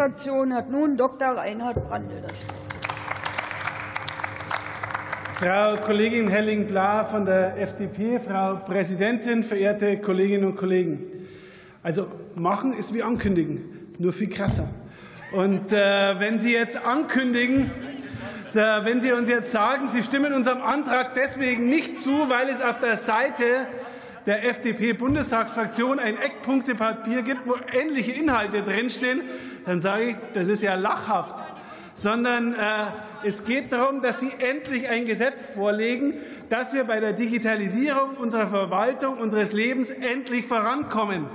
FDP-Fraktion hat nun Dr. Reinhard Brandl das Wort. Frau Kollegin Helling-Bla von der FDP, Frau Präsidentin, verehrte Kolleginnen und Kollegen. Also machen ist wie ankündigen, nur viel krasser. Und äh, wenn Sie jetzt ankündigen, wenn Sie uns jetzt sagen, Sie stimmen unserem Antrag deswegen nicht zu, weil es auf der Seite der FDP-Bundestagsfraktion ein Eckpunktepapier gibt, wo ähnliche Inhalte drinstehen, dann sage ich, das ist ja lachhaft. Sondern äh, es geht darum, dass Sie endlich ein Gesetz vorlegen, dass wir bei der Digitalisierung unserer Verwaltung, unseres Lebens endlich vorankommen.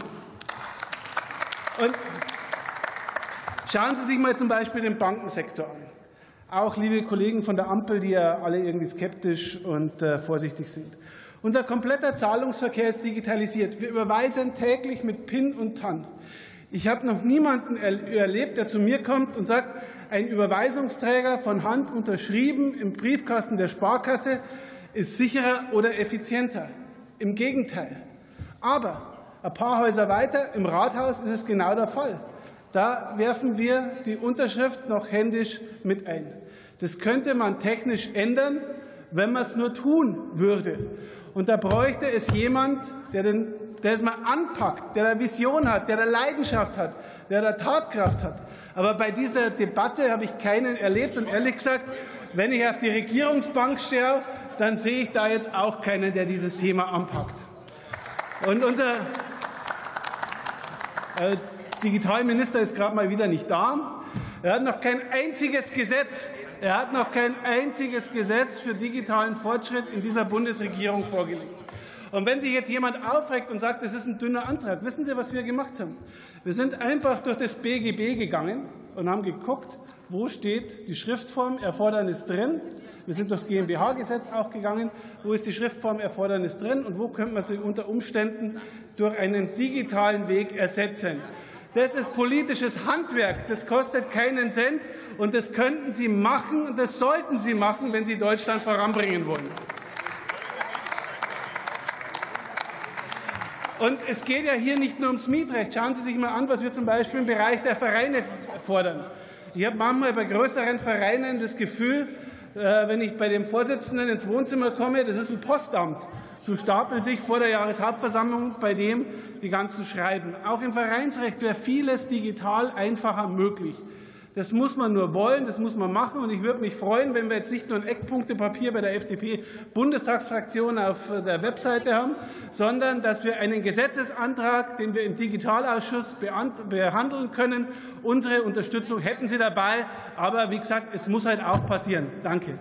Und schauen Sie sich mal zum Beispiel den Bankensektor an. Auch liebe Kollegen von der Ampel, die ja alle irgendwie skeptisch und äh, vorsichtig sind. Unser kompletter Zahlungsverkehr ist digitalisiert. Wir überweisen täglich mit PIN und TAN. Ich habe noch niemanden erlebt, der zu mir kommt und sagt, ein Überweisungsträger von Hand unterschrieben im Briefkasten der Sparkasse ist sicherer oder effizienter. Im Gegenteil. Aber ein paar Häuser weiter im Rathaus ist es genau der Fall. Da werfen wir die Unterschrift noch händisch mit ein. Das könnte man technisch ändern, wenn man es nur tun würde. Und da bräuchte es jemand, der, den, der es mal anpackt, der da Vision hat, der da Leidenschaft hat, der da Tatkraft hat. Aber bei dieser Debatte habe ich keinen erlebt. Und ehrlich gesagt, wenn ich auf die Regierungsbank schaue, dann sehe ich da jetzt auch keinen, der dieses Thema anpackt. Und unser äh, Digitalminister ist gerade mal wieder nicht da. Er hat noch kein einziges Gesetz, er hat noch kein einziges Gesetz für digitalen Fortschritt in dieser Bundesregierung vorgelegt. Und wenn sich jetzt jemand aufregt und sagt, das ist ein dünner Antrag, wissen Sie, was wir gemacht haben? Wir sind einfach durch das BGB gegangen und haben geguckt, wo steht die Schriftformerfordernis drin. Wir sind durchs GmbH-Gesetz auch gegangen. Wo ist die Schriftformerfordernis drin und wo könnte man sie unter Umständen durch einen digitalen Weg ersetzen? Das ist politisches Handwerk. Das kostet keinen Cent. Und das könnten Sie machen und das sollten Sie machen, wenn Sie Deutschland voranbringen wollen. Und es geht ja hier nicht nur ums Mietrecht. Schauen Sie sich mal an, was wir zum Beispiel im Bereich der Vereine fordern. Ich habe manchmal bei größeren Vereinen das Gefühl, wenn ich bei dem Vorsitzenden ins Wohnzimmer komme, das ist ein Postamt. So stapeln sich vor der Jahreshauptversammlung bei dem die ganzen Schreiben. Auch im Vereinsrecht wäre vieles digital einfacher möglich. Das muss man nur wollen, das muss man machen. Und ich würde mich freuen, wenn wir jetzt nicht nur ein Eckpunktepapier bei der FDP-Bundestagsfraktion auf der Webseite haben, sondern dass wir einen Gesetzesantrag, den wir im Digitalausschuss behandeln können. Unsere Unterstützung hätten Sie dabei. Aber wie gesagt, es muss halt auch passieren. Danke.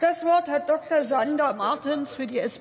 Das Wort hat Dr. Sander Martens für die SPD.